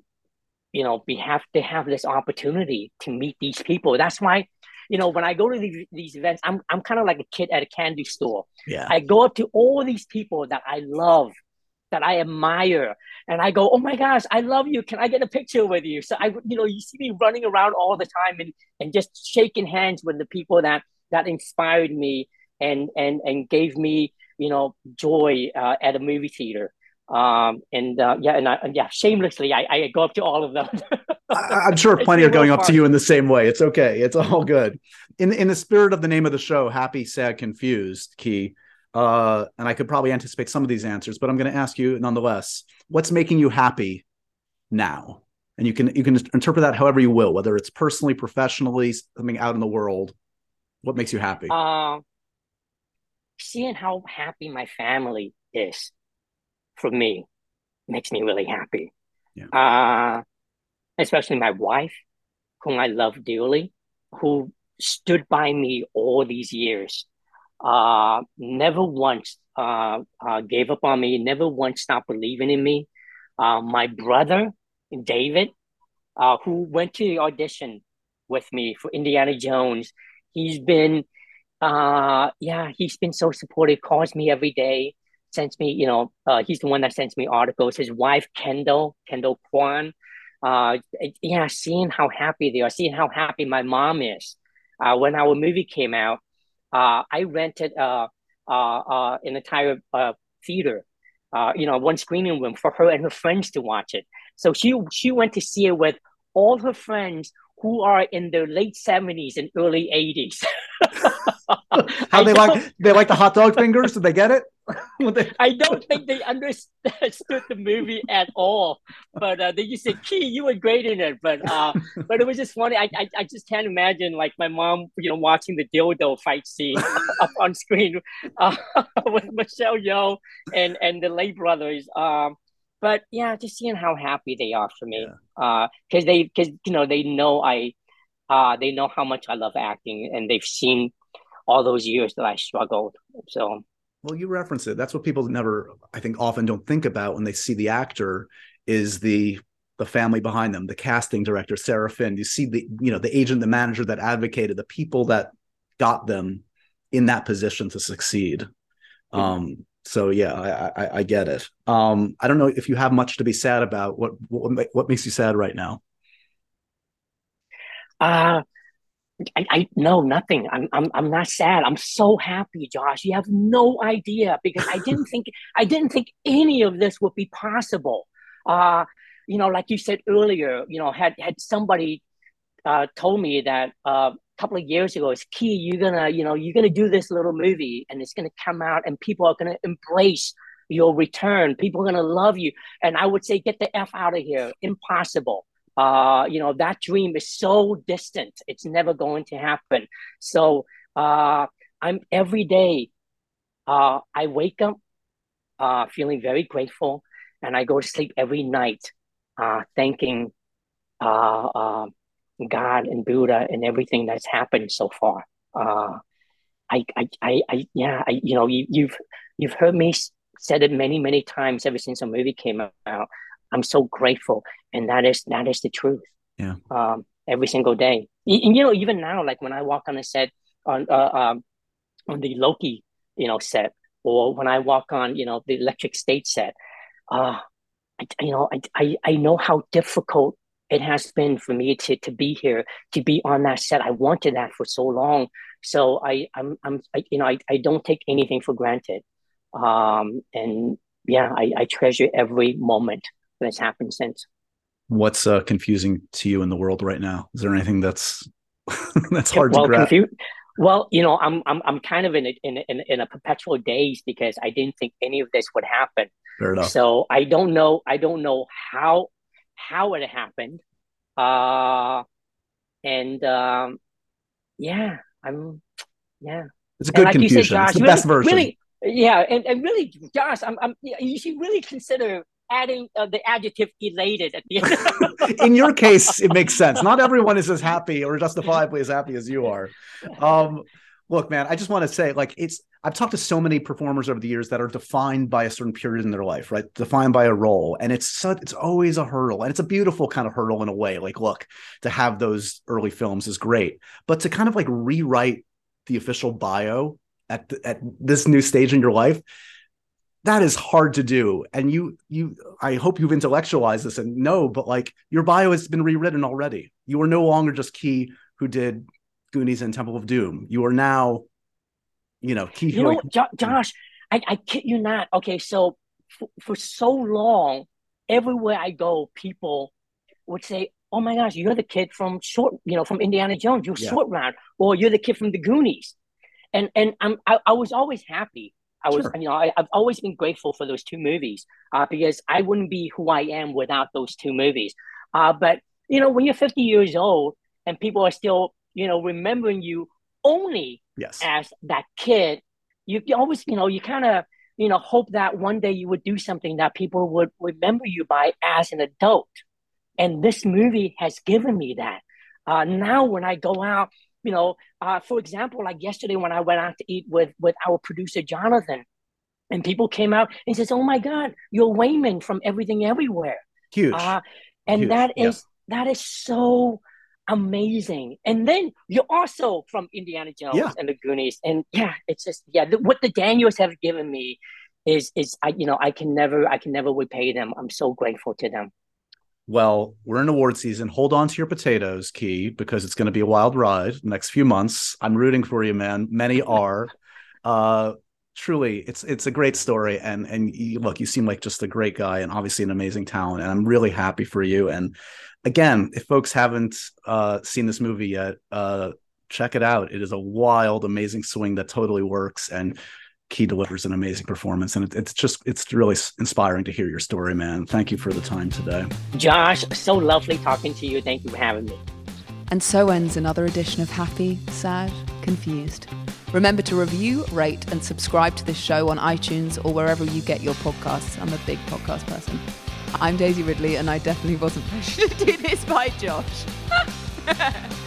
you know, be have to have this opportunity to meet these people. That's why, you know, when I go to these, these events, I'm I'm kind of like a kid at a candy store. yeah. I go up to all these people that I love, that I admire, and I go, "Oh my gosh, I love you! Can I get a picture with you?" So I, you know, you see me running around all the time and and just shaking hands with the people that that inspired me and and and gave me, you know, joy uh, at a movie theater. Um, and uh, yeah, and I, and, yeah, shamelessly, I, I go up to all of them. I, am sure plenty are going up to you in the same way. It's okay. It's all good. In in the spirit of the name of the show, happy, sad, confused, Ke. Uh, and I could probably anticipate some of these answers, but I'm going to ask you nonetheless. What's making you happy now? And you can you can interpret that however you will, whether it's personally, professionally, something out in the world. What makes you happy? Uh, seeing how happy my family is for me makes me really happy. Yeah. Uh, especially my wife, whom I love dearly, who stood by me all these years. Uh, never once uh, uh, gave up on me, never once stopped believing in me. Uh, my brother, David, uh, who went to the audition with me for Indiana Jones, he's been, uh, yeah, he's been so supportive, calls me every day, sends me, you know, uh, he's the one that sends me articles. His wife, Kendall, Kendall Quan, uh, yeah, seeing how happy they are, seeing how happy my mom is. Uh, when our movie came out, uh, I rented uh, uh, uh, an entire uh, theater, uh, you know, one screening room for her and her friends to watch it. So she she went to see it with all her friends who are in their late seventies and early eighties. How they like they like the hot dog fingers? Did they get it? I don't think they understood the movie at all. But uh, they just said, "Ke, you were great in it." But uh, but it was just funny. I, I, I just can't imagine like my mom, you know, watching the dildo fight scene up on screen uh, with Michelle Yeoh and and the Le brothers. Um, but yeah, just seeing how happy they are for me, because yeah. uh, they because you know they know I, uh, they know how much I love acting, and they've seen all those years that I struggled. So well, you reference it. That's what people never, I think, often don't think about when they see the actor is the the family behind them, the casting director, Sarah Finn. You see the, you know, the agent, the manager that advocated, the people that got them in that position to succeed. Mm-hmm. Um, so yeah, I, I, I get it. Um, I don't know if you have much to be sad about. What what what makes you sad right now? Uh I, I no nothing. I'm I'm I'm not sad. I'm so happy, Josh. You have no idea because I didn't think I didn't think any of this would be possible. Uh, you know, like you said earlier, you know, had had somebody uh, told me that uh, a couple of years ago, it's Ke. You're gonna, you know, you're gonna do this little movie, and it's gonna come out, and people are gonna embrace your return. People are gonna love you, and I would say, get the f out of here. Impossible uh, you know, that dream is so distant. It's never going to happen. So uh, I'm every day, uh, I wake up uh, feeling very grateful and I go to sleep every night uh, thanking uh, uh, God and Buddha and everything that's happened so far. Uh, I, I, I, I, yeah, I, you know, you, you've, you've heard me said it many, many times ever since the movie came out. I'm so grateful, and that is that is the truth. Yeah. Um, every single day, and, you know, even now, like when I walk on a set on uh, um, on the Loki, you know, set, or when I walk on, you know, the Electric State set, uh, I, you know, I, I I know how difficult it has been for me to to be here, to be on that set. I wanted that for so long, so I I'm I'm I, you know I, I don't take anything for granted, um, and yeah, I, I treasure every moment that's happened since. What's uh, confusing to you in the world right now? Is there anything that's that's hard well, to grasp? Confu- well, you know, I'm I'm I'm kind of in a, in a, in a perpetual daze because I didn't think any of this would happen. Fair enough. So I don't know. I don't know how how it happened. Uh, and um, yeah, I'm yeah. It's a good like confusion. Said, Josh, it's the really, best version. Really, yeah, and, and really, Josh, I'm, I'm you should really consider adding uh, the adjective elated at the end. In your case, it makes sense. Not everyone is as happy or justifiably as happy as you are. Um, look, man, I just want to say, like, it's I've talked to so many performers over the years that are defined by a certain period in their life, right? Defined by a role, and it's so it's always a hurdle, and it's a beautiful kind of hurdle in a way. Like, look, to have those early films is great, but to kind of like rewrite the official bio at the, at this new stage in your life that is hard to do and you you i hope you've intellectualized this and no but like your bio has been rewritten already you are no longer just Ke who did goonies and temple of doom you are now you know Ke you know jo- josh I, I kid you not okay so for, for so long, everywhere I go, people would say, "Oh my gosh, you're the kid from short, you know, from Indiana Jones. You're Yeah. short round, or you're the kid from the Goonies." And and I'm I, I was always happy. I was, Sure. you know, I, I've always been grateful for those two movies uh, because I wouldn't be who I am without those two movies. Uh, but you know, when you're 50 years old and people are still, you know, remembering you only Yes. as that kid, you, you always, you know, you kind of, you know, hope that one day you would do something that people would remember you by as an adult. And this movie has given me that. Uh, now, when I go out, you know, uh, for example, like yesterday when I went out to eat with with our producer Jonathan, and people came out and says, "Oh my God, you're Waymond from Everything Everywhere." Huge. Uh, and Huge, that yeah. is that is so amazing. And then you're also from Indiana Jones Yeah. and the Goonies, and yeah, it's just yeah. The, what the Daniels have given me is is I you know I can never I can never repay them. I'm so grateful to them. Well, we're in award season. Hold on to your potatoes, Ke, because it's going to be a wild ride the next few months. I'm rooting for you, man. Many are. Uh, truly, it's it's a great story, and and you, look, you seem like just a great guy, and obviously an amazing talent. And I'm really happy for you. And again, if folks haven't uh, seen this movie yet, uh, check it out. It is a wild, amazing swing that totally works, and Ke delivers an amazing performance. And it, it's just it's really inspiring to hear your story, man. Thank you for the time today. Josh, so lovely talking to you. Thank you for having me. And so ends another edition of Happy, Sad, Confused. Remember to review, rate, and subscribe to this show on iTunes or wherever you get your podcasts. I'm a big podcast person. I'm Daisy Ridley, and I definitely wasn't pressured to do this by Josh.